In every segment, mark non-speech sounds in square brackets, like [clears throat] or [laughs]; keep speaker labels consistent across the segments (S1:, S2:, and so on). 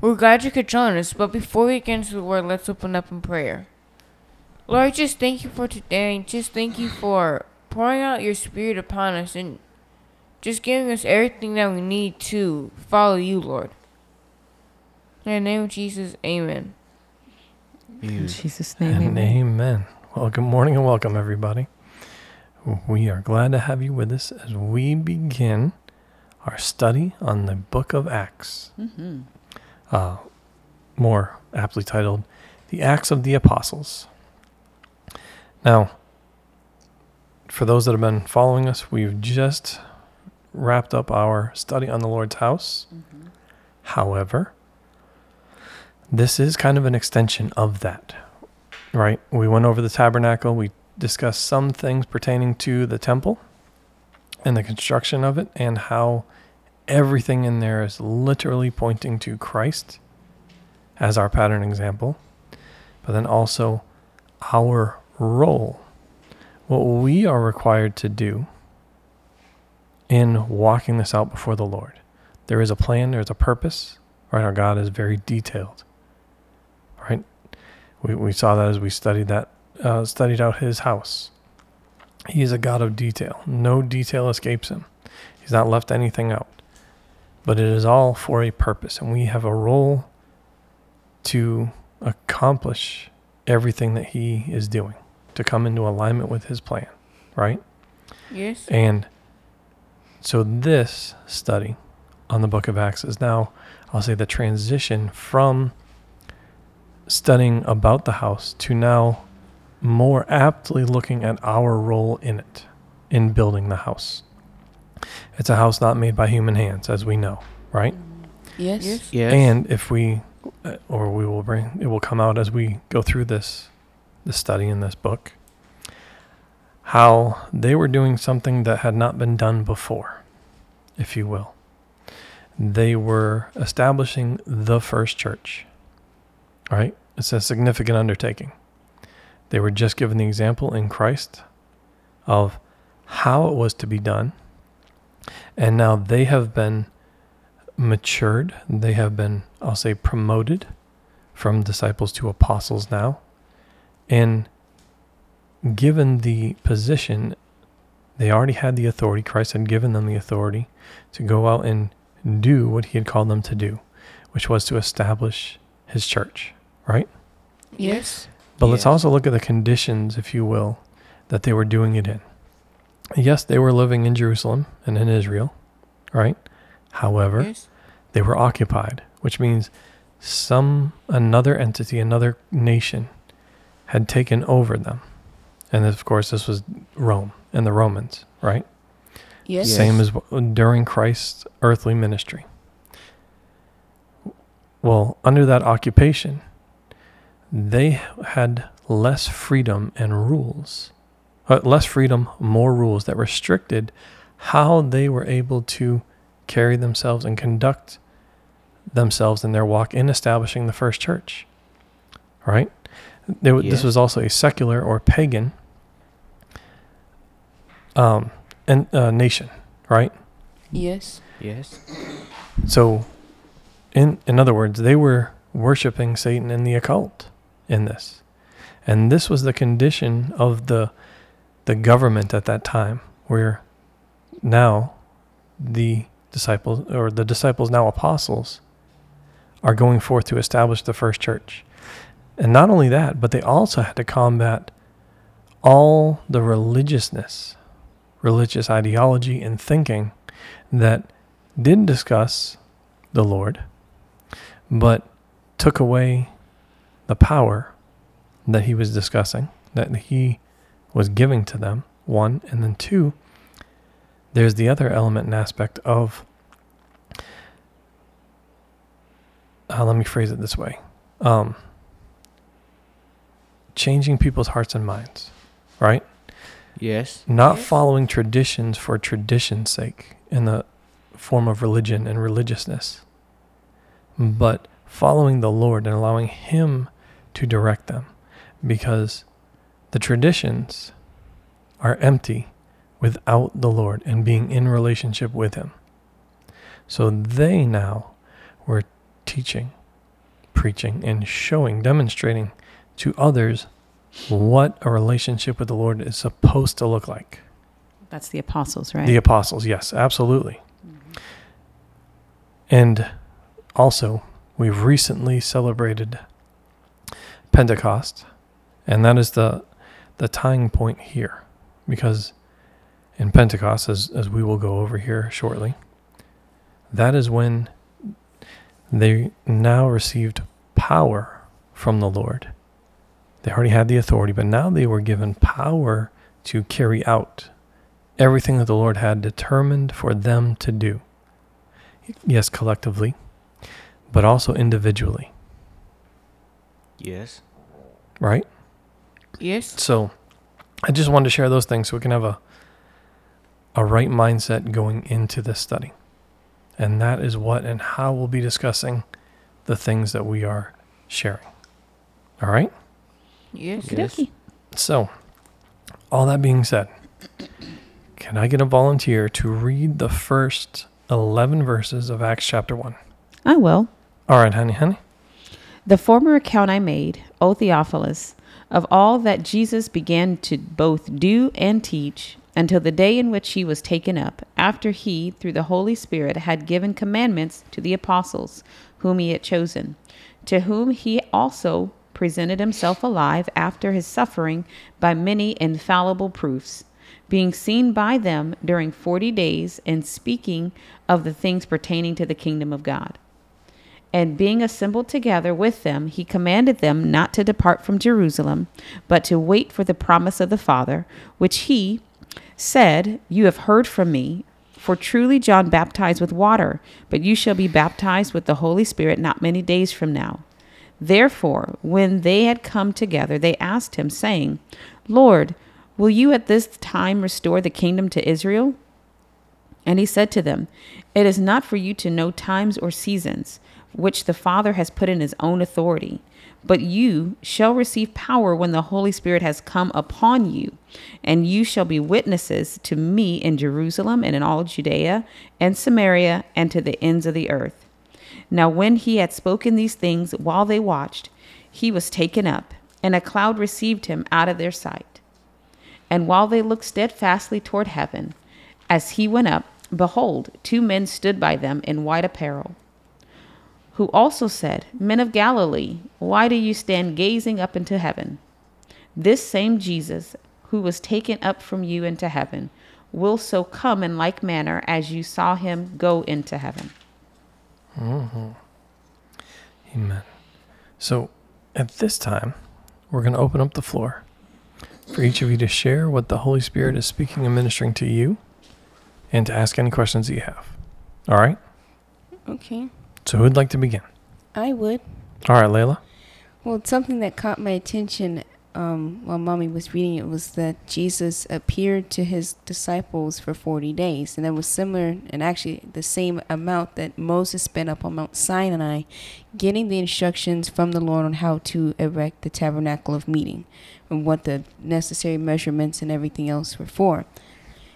S1: We're glad you could join us, but before we get into the Word, let's open up in prayer. Lord, just thank you for today. Just thank you for pouring out your Spirit upon us and just giving us everything that we need to follow you, Lord. In the name of Jesus, amen.
S2: In Jesus' name,
S3: And
S2: amen.
S3: amen. Well, good morning and welcome, everybody. We are glad to have you with us as we begin our study on the book of Acts. Mm-hmm. Uh, more aptly titled, The Acts of the Apostles. Now, for those that have been following us, we've just wrapped up our study on the Lord's house. However, this is kind of an extension of that, right? We went over the tabernacle, we discussed some things pertaining to the temple and the construction of it, and how everything in there is literally pointing to Christ as our pattern example, but then also our role, what we are required to do in walking this out before the Lord. There is a plan, there's a purpose, right? Our God is very detailed, right? We, we saw that as we studied that, uh, studied out his house. He is a God of detail. No detail escapes him. He's not left anything out. But it is all for a purpose, and we have a role to accomplish everything that he is doing, to come into alignment with his plan, right?
S1: Yes?
S3: And so this study on the book of Acts is now, I'll say, the transition from studying about the house to now more aptly looking at our role in it, in building the house. It's a house not made by human hands, as we know, right?
S2: Yes.
S1: Yes?
S4: Yes.
S3: And if we, uh, or we will bring, it will come out as we go through this, this study in this book, how they were doing something that had not been done before, if you will. They were establishing the first church, right? It's a significant undertaking. They were just given the example in Christ of how it was to be done. And now they have been matured. They have been, I'll say, promoted from disciples to apostles now. And given the position, they already had the authority. Christ had given them the authority to go out and do what he had called them to do, which was to establish his church, right?
S1: Yes?
S3: But let's also look at the conditions, if you will, that they were doing it in. Yes, they were living in Jerusalem and in Israel, right? However,
S1: Yes?
S3: they were occupied, which means some another entity, another nation had taken over them. And of course, this was Rome and the Romans, right?
S1: Yes?
S4: Yes.
S3: Same as during Christ's earthly ministry. Well, under that occupation, they had less freedom and rules, uh, less freedom, more rules that restricted how they were able to carry themselves and conduct themselves in their walk in establishing the first church. Right? They, w This was also a secular or pagan um, and, uh, nation, right?
S1: Yes?
S4: Yes.
S3: So, in in other words, they were worshiping Satan and the occult in this, and this was the condition of the the government at that time, where now the disciples or the disciples now apostles are going forth to establish the first church, and not only that, but they also had to combat all the religiousness, religious ideology and thinking that did discuss the Lord, but took away the power that he was discussing, that he was giving to them, one. And then two, there's the other element and aspect of, uh, let me phrase it this way. Um, changing people's hearts and minds, right?
S4: Yes.
S3: Not
S1: Yes.
S3: following traditions for tradition's sake in the form of religion and religiousness, but following the Lord and allowing Him to direct them because the traditions are empty without the Lord and being in relationship with Him. So they now were teaching, preaching, and showing, demonstrating to others what a relationship with the Lord is supposed to look like.
S2: That's the apostles, right?
S3: The apostles, yes, absolutely. Mm-hmm. And also, we've recently celebrated Pentecost, and that is the the tying point here, because in Pentecost, as as we will go over here shortly, that is when they now received power from the Lord. They already had the authority, but now they were given power to carry out everything that the Lord had determined for them to do. Yes, collectively, but also individually,
S4: Yes.
S3: right?
S1: Yes.
S3: So I just wanted to share those things so we can have a a right mindset going into this study. And that is what and how we'll be discussing the things that we are sharing. All right?
S1: Yes.
S4: Yes.
S3: So, all that being said, can I get a volunteer to read the first 11 verses of Acts chapter 1?
S2: I will.
S3: All right, honey, honey.
S2: The former account I made, O Theophilus, of all that Jesus began to both do and teach until the day in which he was taken up, after he, through the Holy Spirit, had given commandments to the apostles whom he had chosen, to whom he also presented himself alive after his suffering by many infallible proofs, being seen by them during forty days, and speaking of the things pertaining to the kingdom of God. And being assembled together with them, he commanded them not to depart from Jerusalem, but to wait for the promise of the Father, which he said, You have heard from me. For truly John baptized with water, but you shall be baptized with the Holy Spirit not many days from now. Therefore, when they had come together, they asked him, saying, Lord, will you at this time restore the kingdom to Israel? And he said to them, It is not for you to know times or seasons, which the Father has put in his own authority, but you shall receive power when the Holy Spirit has come upon you, and you shall be witnesses to me in Jerusalem and in all Judea and Samaria and to the ends of the earth. Now, when he had spoken these things while they watched, he was taken up, and a cloud received him out of their sight. And while they looked steadfastly toward heaven, as he went up, behold, two men stood by them in white apparel, who also said, Men of Galilee, why do you stand gazing up into heaven? This same Jesus, who was taken up from you into heaven, will so come in like manner as you saw him go into heaven. Mm-hmm.
S3: Amen. So, at this time, we're going to open up the floor for each of you to share what the Holy Spirit is speaking and ministering to you and to ask any questions that you have. All right?
S5: Okay,
S3: So, who'd like to begin?
S5: I would.
S3: All right, Layla.
S5: Well, something that caught my attention um, while mommy was reading it was that Jesus appeared to his disciples for 40 days. And that was similar and actually the same amount that Moses spent up on Mount Sinai getting the instructions from the Lord on how to erect the tabernacle of meeting and what the necessary measurements and everything else were for.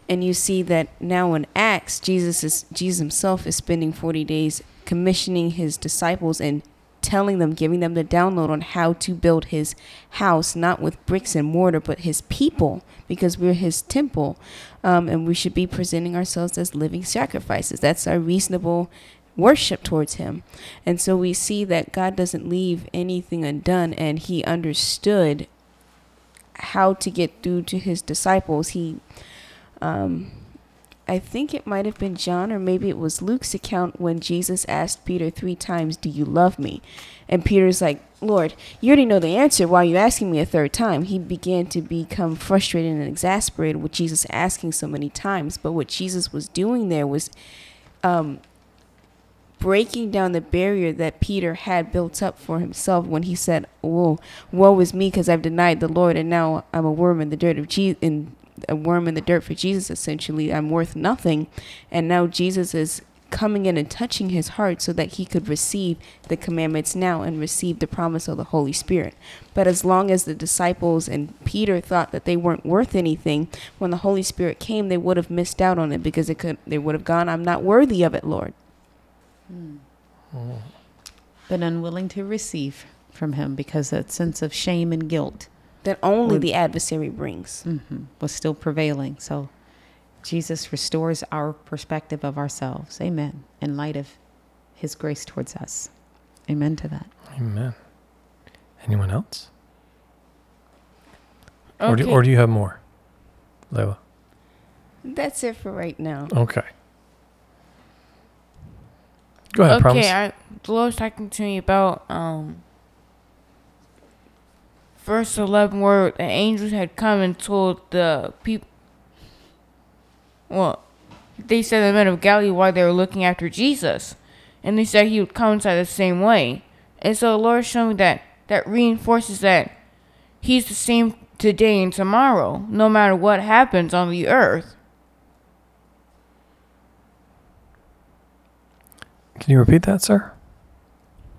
S5: And you see that now in Acts, Jesus is Jesus himself is spending 40 days commissioning his disciples and telling them, giving them the download on how to build his house, not with bricks and mortar, but his people, because we're his temple. Um, and we should be presenting ourselves as living sacrifices. That's our reasonable worship towards him. And so we see that God doesn't leave anything undone, and he understood how to get through to his disciples. He, um, I think it might have been John or maybe it was Luke's account when Jesus asked Peter three times, Do you love me? And Peter's like, Lord, you already know the answer. Why are you asking me a third time? He began to become frustrated and exasperated with Jesus asking so many times. But what Jesus was doing there was um, breaking down the barrier that Peter had built up for himself when he said, "Whoa, woe is me because I've denied the Lord and now I'm a worm in the dirt of Jesus." In a worm in the dirt for Jesus, essentially. I'm worth nothing. And now Jesus is coming in and touching his heart so that he could receive the commandments now and receive the promise of the Holy Spirit. But as long as the disciples and Peter thought that they weren't worth anything, when the Holy Spirit came, they would have missed out on it because it could they would have gone, I'm not worthy of it, Lord.
S2: But unwilling to receive from him because that sense of shame and guilt
S5: That only
S2: Would-
S5: the adversary brings.
S2: mhm, was still prevailing. So Jesus restores our perspective of ourselves. Amen. In light of his grace towards us. Amen to that.
S3: Amen. Anyone else? Or, do, or do you have more? Layla.
S5: That's it for right now.
S3: Okay. Go ahead, promise.
S1: okay, I, the Lord's talking to me about um, verse 11 where the angels had come and told the people, well, they said the men of Galilee why they were looking after Jesus. And they said he would come inside the same way. And so the Lord showed me that that reinforces that he's the same today and tomorrow, no matter what happens on the earth.
S3: Can you repeat that, sir?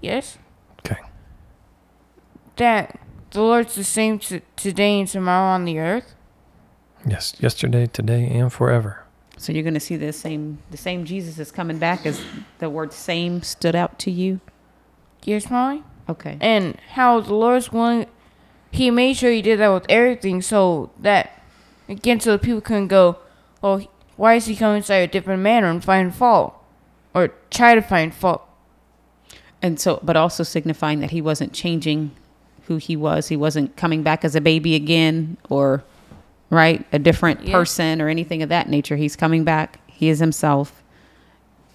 S1: Yes?
S3: Okay.
S1: That the Lord's the same t- today and tomorrow on the earth?
S3: Yes. Yesterday, today, and forever.
S2: So you're going to see the same the same Jesus is coming back as the word same stood out to you.
S1: Yes, Molly?
S2: Okay.
S1: And how the Lord's willing, He made sure He did that with everything so that, again, so the people couldn't go, well, why is He coming inside a different manner and find fault? Or try to find fault.
S2: And so, but also signifying that he wasn't changing who he was. He wasn't coming back as a baby again or, right, a different
S1: Yeah.
S2: person or anything of that nature. He's coming back. He is himself.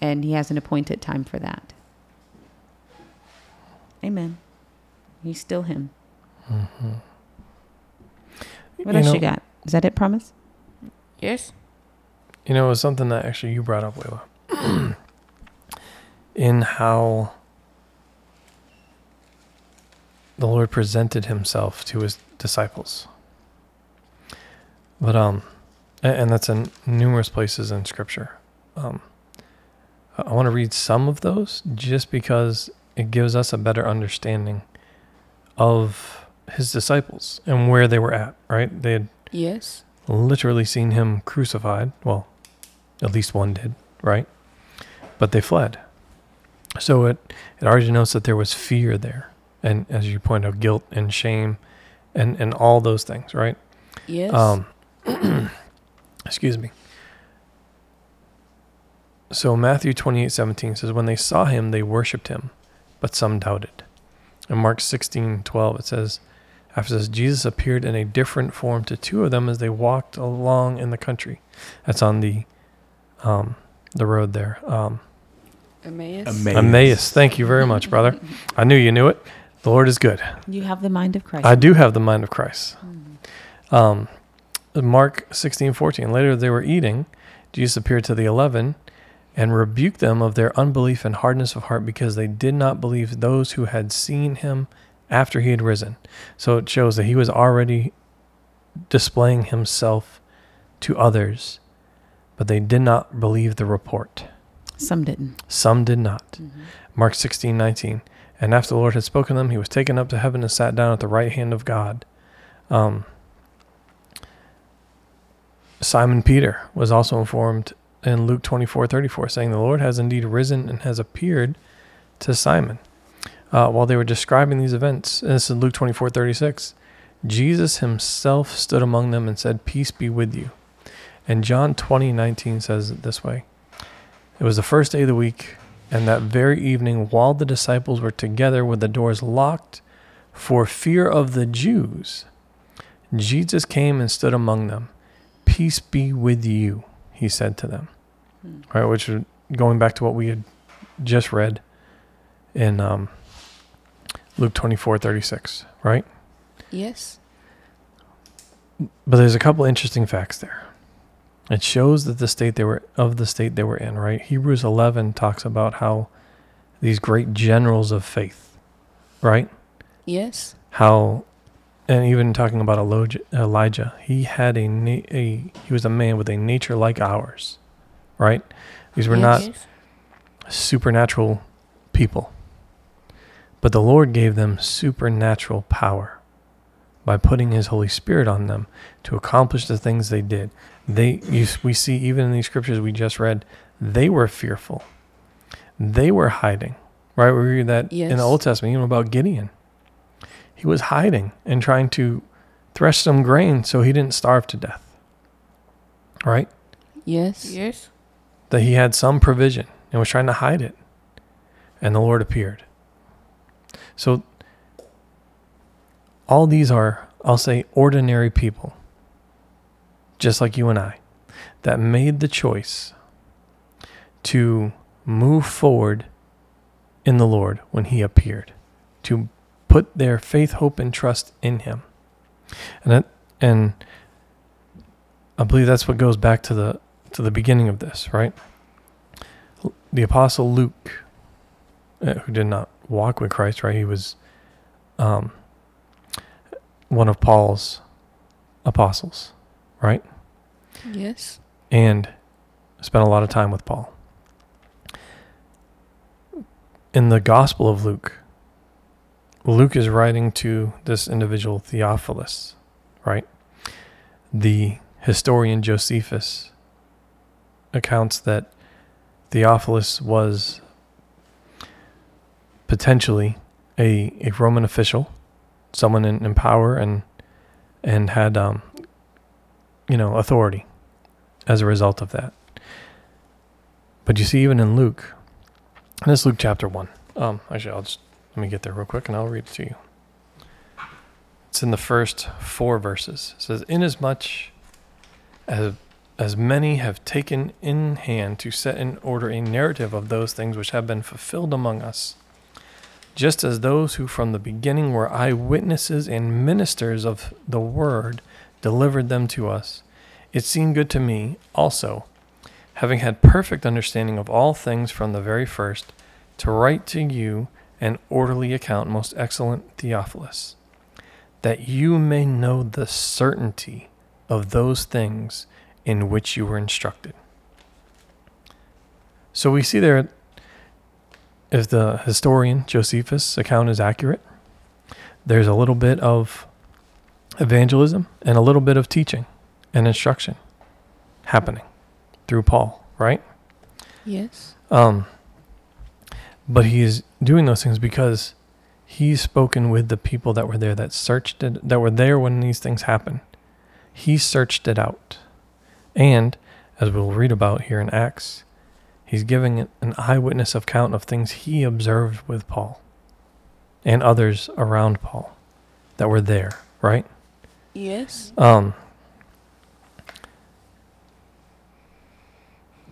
S2: And he has an appointed time for that. Amen. He's still him. Mm-hmm. What
S3: You
S2: else
S3: know-
S2: you got? Is that it, promise?
S1: Yes?
S3: You know, it was something that actually you brought up, Layla. [clears throat] In how the Lord presented himself to his disciples. But, um, and that's in numerous places in scripture. Um, I- want to read some of those just because it gives us a better understanding of his disciples and where they were at, right? They had
S5: Yes.
S3: literally seen him crucified. Well, at least one did, right? But they fled. So it, it already notes that there was fear there. And as you point out, guilt and shame and, and all those things, right?
S5: Yes.
S3: Um, [clears throat] excuse me. So Matthew twenty eight seventeen says, When they saw him, they worshipped him, but some doubted. In Mark sixteen twelve, it says, after this, Jesus appeared in a different form to two of them as they walked along in the country. That's on the um, the road there. Um,
S5: Emmaus.
S4: Emmaus.
S3: Emmaus. Thank you very much, brother. [laughs] I knew you knew it. The Lord is good.
S2: You have the mind of Christ.
S3: I do have the mind of Christ. Um, Mark sixteen fourteen. Later they were eating. Jesus appeared to the eleven and rebuked them of their unbelief and hardness of heart because they did not believe those who had seen him after he had risen. So it shows that he was already displaying himself to others, but they did not believe the report.
S2: Some didn't.
S3: Some did not. Mark sixteen nineteen. And after the Lord had spoken to them, he was taken up to heaven and sat down at the right hand of God. Um, Simon Peter was also informed in Luke twenty four thirty four, saying, The Lord has indeed risen and has appeared to Simon. Uh, while they were describing these events, and this is Luke twenty four thirty six, Jesus himself stood among them and said, Peace be with you. And John twenty nineteen says it this way It was the first day of the week, and that very evening, while the disciples were together with the doors locked for fear of the Jews, Jesus came and stood among them. Peace be with you, he said to them. Right, which going back to what we had just read in um, Luke twenty four thirty six, right?
S5: Yes.
S3: But there's a couple interesting facts there. It shows that the state they were of the state they were in, right? Hebrews 11 talks about how these great generals of faith, right?
S5: Yes.
S3: How, and even talking about Elijah, he had a, a he was a man with a nature like ours, right? These were not supernatural people. But the Lord gave them supernatural power by putting his Holy Spirit on them to accomplish the things they did. They you, we see even in these scriptures we just read, they were fearful. They were hiding. Right? We read that in the Old Testament, even about Gideon. He was hiding and trying to thresh some grain so he didn't starve to death. Right?
S5: Yes.
S1: Yes.
S3: that he had some provision and was trying to hide it. And the Lord appeared. So, all these are, I'll say, ordinary people, just like you and I, that made the choice to move forward in the Lord when he appeared, to put their faith, hope, and trust in him. And that, and I believe that's what goes back to the to the beginning of this, right? The apostle Luke, uh, who did not walk with Christ, right? He was um, one of Paul's apostles, right?
S5: Yes.
S3: And spent a lot of time with Paul. In the Gospel of Luke, Luke is writing to this individual Theophilus, right? The historian Josephus accounts that Theophilus was potentially a, a Roman official, someone in, in power and and had um, you know authority as a result of that. But you see, even in Luke, and this is Luke chapter one. Um, actually, I'll just let me get there real quick and I'll read it to you. It's in the first four verses. It says, "Inasmuch as as many have taken in hand to set in order a narrative of those things which have been fulfilled among us, just as those who from the beginning were eyewitnesses and ministers of the word delivered them to us, it seemed good to me also, having had perfect understanding of all things from the very first, to write to you an orderly account, most excellent Theophilus, that you may know the certainty of those things in which you were instructed. So we see there, if the historian Josephus' account is accurate, there's a little bit of evangelism and a little bit of teaching and instruction happening through Paul, right?
S5: Yes.
S3: Um, but he is doing those things because he's spoken with the people that were there that searched it, that were there when these things happened. He searched it out. And as we'll read about here in Acts, he's giving an eyewitness account of things he observed with Paul and others around Paul that were there, right?
S5: Yes.
S3: Um,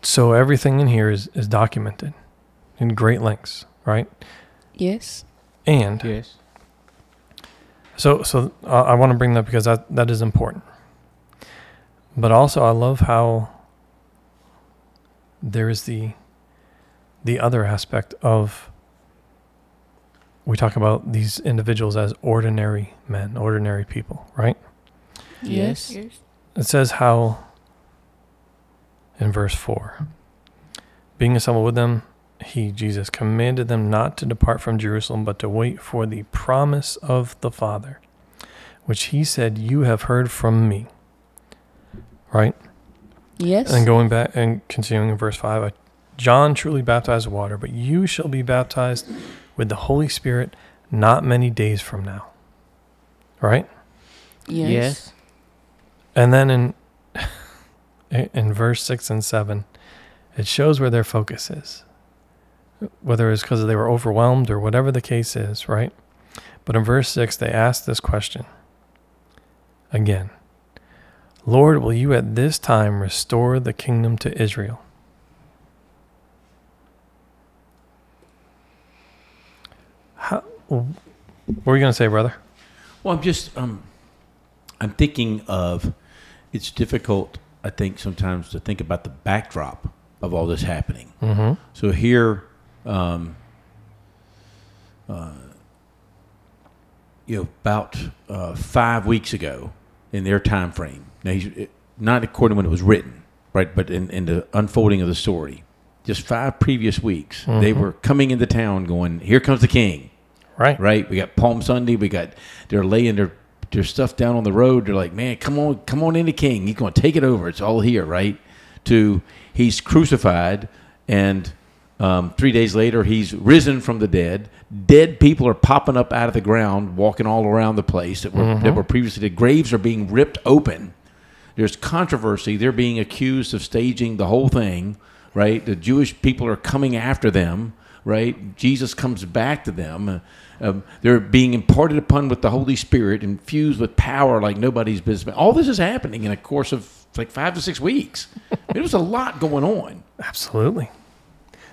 S3: so everything in here is, is documented in great lengths, right?
S5: Yes.
S3: And
S4: Yes.
S3: so so uh, I want to bring that because that that is important. But also I love how there is the the other aspect of we talk about these individuals as ordinary men, ordinary people, right?
S5: Yes.
S1: Yes.
S3: It says how in verse 4 being assembled with them, he, Jesus, commanded them not to depart from Jerusalem, but to wait for the promise of the Father, which he said, You have heard from me. Right?
S5: Yes.
S3: And going back and continuing in verse 5, uh, John truly baptized with water, but you shall be baptized with the Holy Spirit not many days from now. Right?
S5: yes.
S4: Yes.
S3: And then in [laughs] in verse 6 and 7, it shows where their focus is. Whether it's because they were overwhelmed or whatever the case is, right? But in verse 6, they ask this question again Lord, will you at this time restore the kingdom to Israel? How, what were you going to say, brother?
S4: Well, I'm just um, I'm thinking of it's difficult. I think sometimes to think about the backdrop of all this happening.
S3: Mm-hmm.
S4: So here, um, you know, about uh, five weeks ago in their time frame. Now, he's, not according to when it was written, right, but in, in the unfolding of the story. Just five previous weeks, they were coming into town going, Here comes the king,
S3: Right.
S4: right? We got Palm Sunday. We got, they're laying their, their stuff down on the road. They're like, Man, come on, come on into king. He's going to take it over. It's all here, right? To he's crucified and um, three days later, he's risen from the dead. Dead people are popping up out of the ground, walking all around the place that were, that were previously. The graves are being ripped open. There's controversy. They're being accused of staging the whole thing, right? The Jewish people are coming after them, right? Jesus comes back to them. Um, they're being imparted upon with the Holy Spirit, infused with power like nobody's business. All this is happening in a course of like five to six weeks. There was a lot going on.
S3: Absolutely.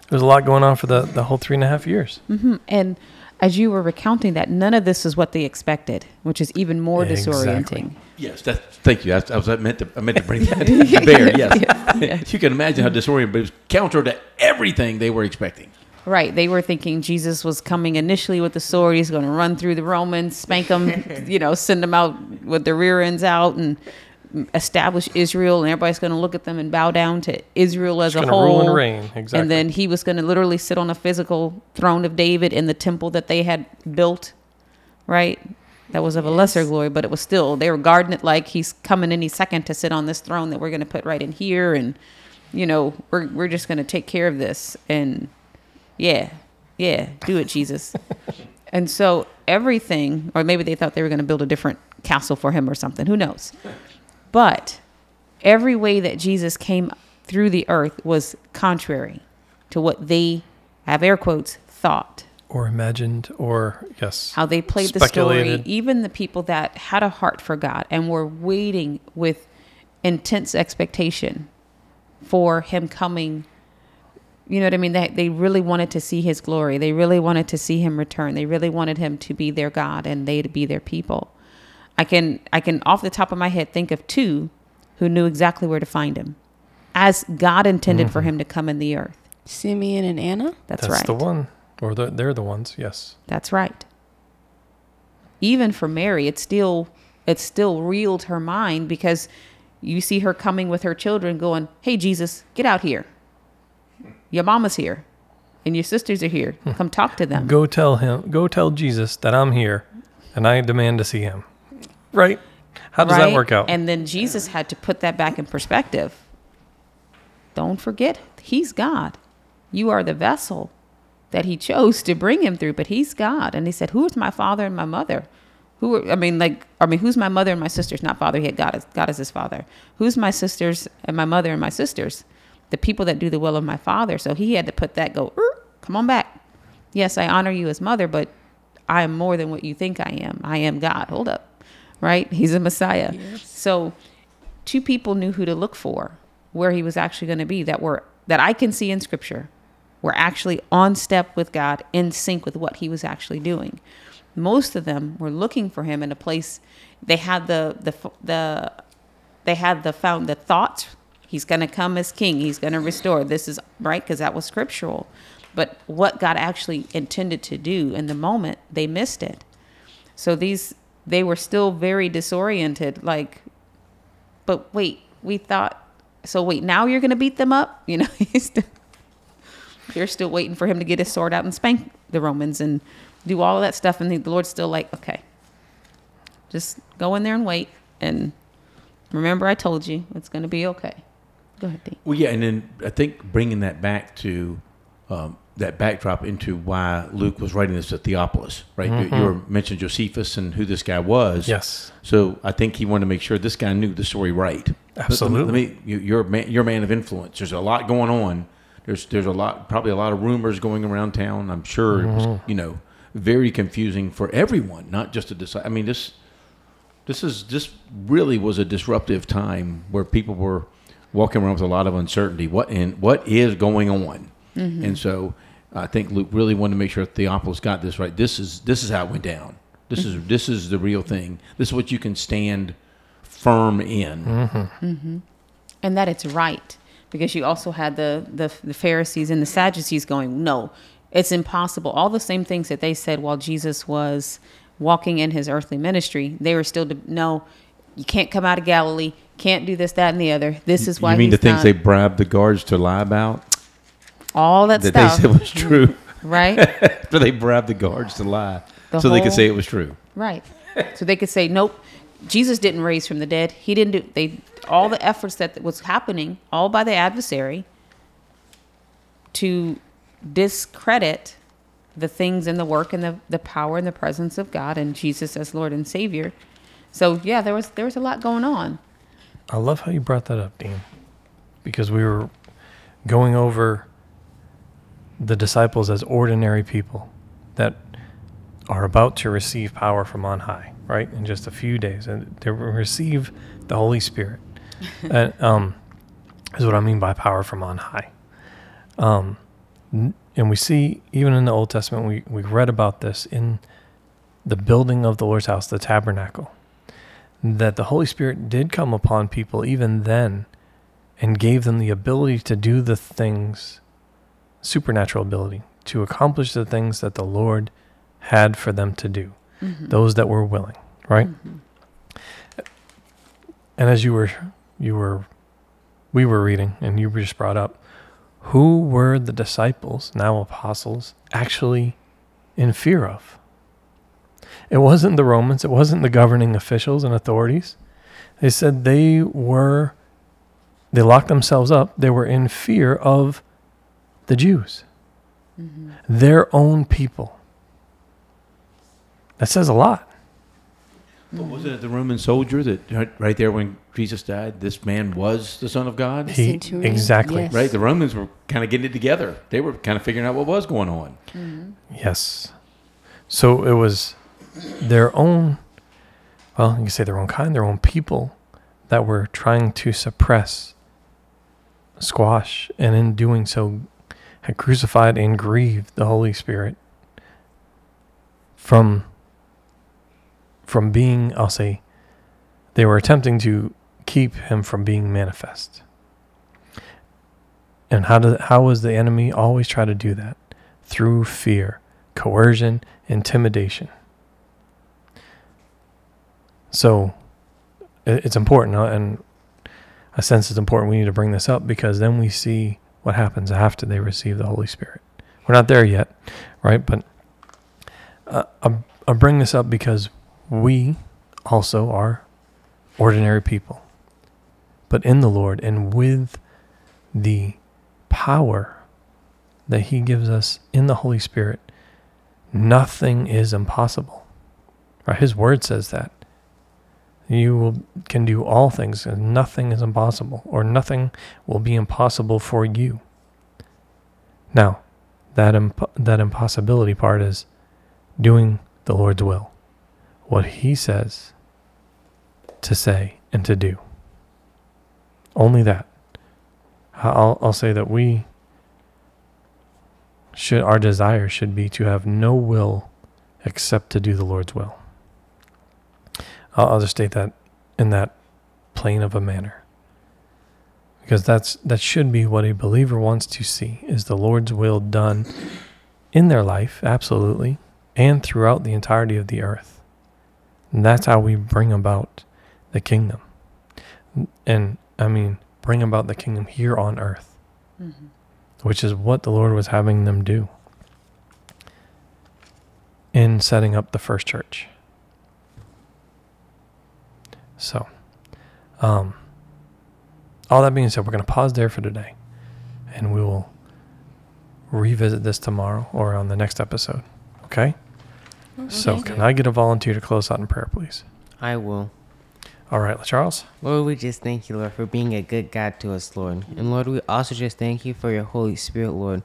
S3: There was a lot going on for the, the whole three and a half years.
S2: And as you were recounting that, none of this is what they expected, which is even more
S3: Exactly.
S2: disorienting.
S4: Yes, that's, thank you. That's, I was I meant to I meant to bring that [laughs] to bear. Yes, [laughs] [laughs] you can imagine how disorienting, but it was counter to everything they were expecting.
S2: Right. They were thinking Jesus was coming initially with the sword. He's going to run through the Romans, spank them, [laughs] you know, send them out with their rear ends out and establish Israel. And everybody's going to look at them and bow down to Israel as
S3: Just
S2: a
S3: gonna
S2: whole.
S3: rule and reign. Exactly.
S2: And then he was going to literally sit on a physical throne of David in the temple that they had built, right? That was of a lesser glory, but it was still, they were guarding it like he's coming any second to sit on this throne that we're going to put right in here. And, you know, we're, we're just going to take care of this. And yeah, yeah, do it, Jesus. [laughs] and so everything, or maybe they thought they were going to build a different castle for him or something. Who knows? But every way that Jesus came through the earth was contrary to what they, I have air quotes, thought.
S3: or imagined, or yes,
S2: How they played the story. Even the people that had a heart for God and were waiting with intense expectation for him coming. You know what I mean? They, they really wanted to see his glory. They really wanted to see him return. They really wanted him to be their God and they to be their people. I can I can off the top of my head think of two who knew exactly where to find him, as God intended for mm-hmm. him to come in the earth.
S5: Simeon and Anna.
S2: That's,
S3: that's,
S2: right.
S3: the one, or the, they're the ones. Yes.
S2: That's right. Even for Mary, it still it still reeled her mind because you see her coming with her children going, "Hey Jesus, get out here. Your mama's here and your sisters are here. Hmm. Come talk to them."
S3: Go tell him. Go tell Jesus that I'm here, and I demand to see him. Right? How does that work out?
S2: And then Jesus had to put that back in perspective. Don't forget, he's God. You are the vessel that he chose to bring him through, but he's God. And he said, Who is my father and my mother? Who are, I mean, like, I mean, who's my mother and my sisters? Not father, he had God as, God as his father. Who's my sisters and my mother and my sisters? The people that do the will of my father. So he had to put that, go, "Er, come on back. Yes, I honor you as mother, but I am more than what you think I am. I am God. Hold up. Right? He's a Messiah. So two people knew who to look for, where he was actually going to be that were that I can see in scripture were actually on step with God, in sync with what he was actually doing. Most of them were looking for him in a place they had the the the they had the found the thoughts he's going to come as king. He's going to restore. This is right because that was scriptural. But what god actually intended to do in the moment they missed it. So these they were still very disoriented like but wait we thought so wait now you're going to beat them up? You know [laughs] still, they're still waiting for him to get his sword out and spank the romans and do all of that stuff. And the lord's still like okay just go in there and wait. And remember i told you it's going to be okay go ahead Dee.
S4: Well, yeah, and then I think bringing that back to um, that backdrop into why Luke was writing this at Theophilus, right? You, you were mentioned Josephus and who this guy was.
S3: yes.
S4: So I think he wanted to make sure this guy knew the story right. Let-
S3: Absolutely.
S4: Let me, you, you're a man, you're a man of influence. There's a lot going on. There's there's a lot, probably a lot of rumors going around town. I'm sure it was, you know, very confusing for everyone, not just to decide. I mean, this this is this really was a disruptive time where people were walking around with a lot of uncertainty. What and what is going on? Mm-hmm. And so I think Luke really wanted to make sure Theophilus got this right. This is this is how it went down. This is this is the real thing. This is what you can stand firm in. Mm-hmm. Mm-hmm.
S2: and that it's right because you also had the, the the pharisees and the sadducees going no It's impossible. All the same things that they said while Jesus was walking in his earthly ministry, they were still, de- no, you can't come out of Galilee, can't do this, that, and the other. This is why
S4: you mean the things
S2: not.
S4: they bribed the guards to lie about
S2: all that,
S4: that
S2: stuff,
S4: they said was true? [laughs]
S2: right? [laughs]
S4: but they bribed the guards to lie
S2: The
S4: so they could say it was true.
S2: Right. So they could say, nope, Jesus didn't raise from the dead. He didn't do they all the efforts that was happening, all by the adversary, to discredit the things and the work and the, the power and the presence of God and Jesus as Lord and Savior. So yeah, there was there was a lot going on.
S3: I love how you brought that up, Dean, because we were going over the disciples as ordinary people that are about to receive power from on high, right? In just a few days, and they receive the Holy Spirit. [laughs] and, um, is what I mean by power from on high. Um, and we see even in the Old Testament, we we read about this in the building of the Lord's house, the tabernacle that the Holy Spirit did come upon people even then and gave them the ability to do the things, supernatural ability, to accomplish the things that the Lord had for them to do, mm-hmm. those that were willing, right? Mm-hmm. And as you were, you were, we were reading, and you just brought up, who were the disciples, now apostles, actually in fear of? It wasn't the Romans, it wasn't the governing officials and authorities. They said they were, they locked themselves up. They were in fear of the Jews, mm-hmm. their own people. That says a lot.
S4: But wasn't it the Roman soldier that right- right there when Jesus died, this man was the Son of God?
S3: He, exactly.
S5: yes.
S4: Right? The Romans were kind of getting it together. They were kind of figuring out what was going on. Mm-hmm.
S3: Yes. So it was their own, well, you can say their own kind, their own people that were trying to suppress, squash, and in doing so, had crucified and grieved the Holy Spirit from from being, I'll say, they were attempting to keep him from being manifest. And how does how was the enemy always try to do that? Through fear, coercion, intimidation. So it's important, and I sense it's important. We need to bring this up because then we see what happens after they receive the Holy Spirit. We're not there yet, right? But uh, I bring this up because we also are ordinary people, but in the Lord and with the power that He gives us in the Holy Spirit, nothing is impossible. Right? His word says that. You will, can do all things, and nothing is impossible, or nothing will be impossible for you. Now, that imp- that impossibility part is doing the Lord's will, what He says to say and to do. Only that. I'll, I'll say that we should our desire should be to have no will except to do the Lord's will. I'll, I'll just state that in that plain of a manner, because that's that should be what a believer wants to see is the Lord's will done in their life, absolutely, and throughout the entirety of the earth. And that's how we bring about the kingdom, and I mean bring about the kingdom here on earth mm-hmm. which is what the Lord was having them do in setting up the first church. So, um, all that being said, we're going to pause there for today and we will revisit this tomorrow or on the next episode. Okay? So, can I get a volunteer to close out in prayer, please?
S6: I will.
S3: All right, Charles.
S6: Lord, we just thank you, Lord, for being a good God to us, Lord. And Lord, we also just thank you for your Holy Spirit, Lord.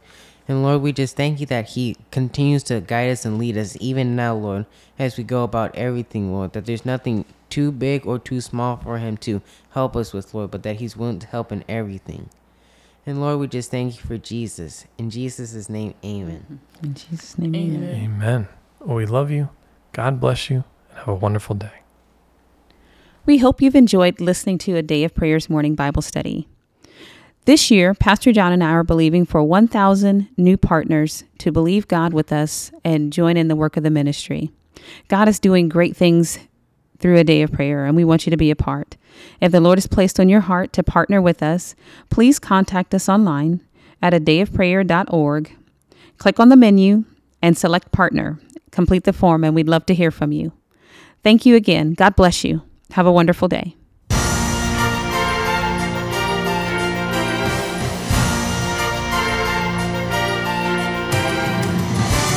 S6: And Lord, we just thank you that He continues to guide us and lead us even now, Lord, as we go about everything, Lord. That there's nothing too big or too small for Him to help us with, Lord, but that He's willing to help in everything. And Lord, we just thank you for Jesus. In Jesus' name, amen.
S2: In Jesus' name, amen.
S3: Amen. Well, we love you. God bless you and have a wonderful day.
S2: We hope you've enjoyed listening to a Day of Prayers morning Bible study. This year, Pastor John and I are believing for 1,000 new partners to believe God with us and join in the work of the ministry. God is doing great things through a day of prayer, and we want you to be a part. If the Lord has placed on your heart to partner with us, please contact us online at a dayofprayer.org. Click on the menu and select partner. Complete the form, and we'd love to hear from you. Thank you again. God bless you. Have a wonderful day.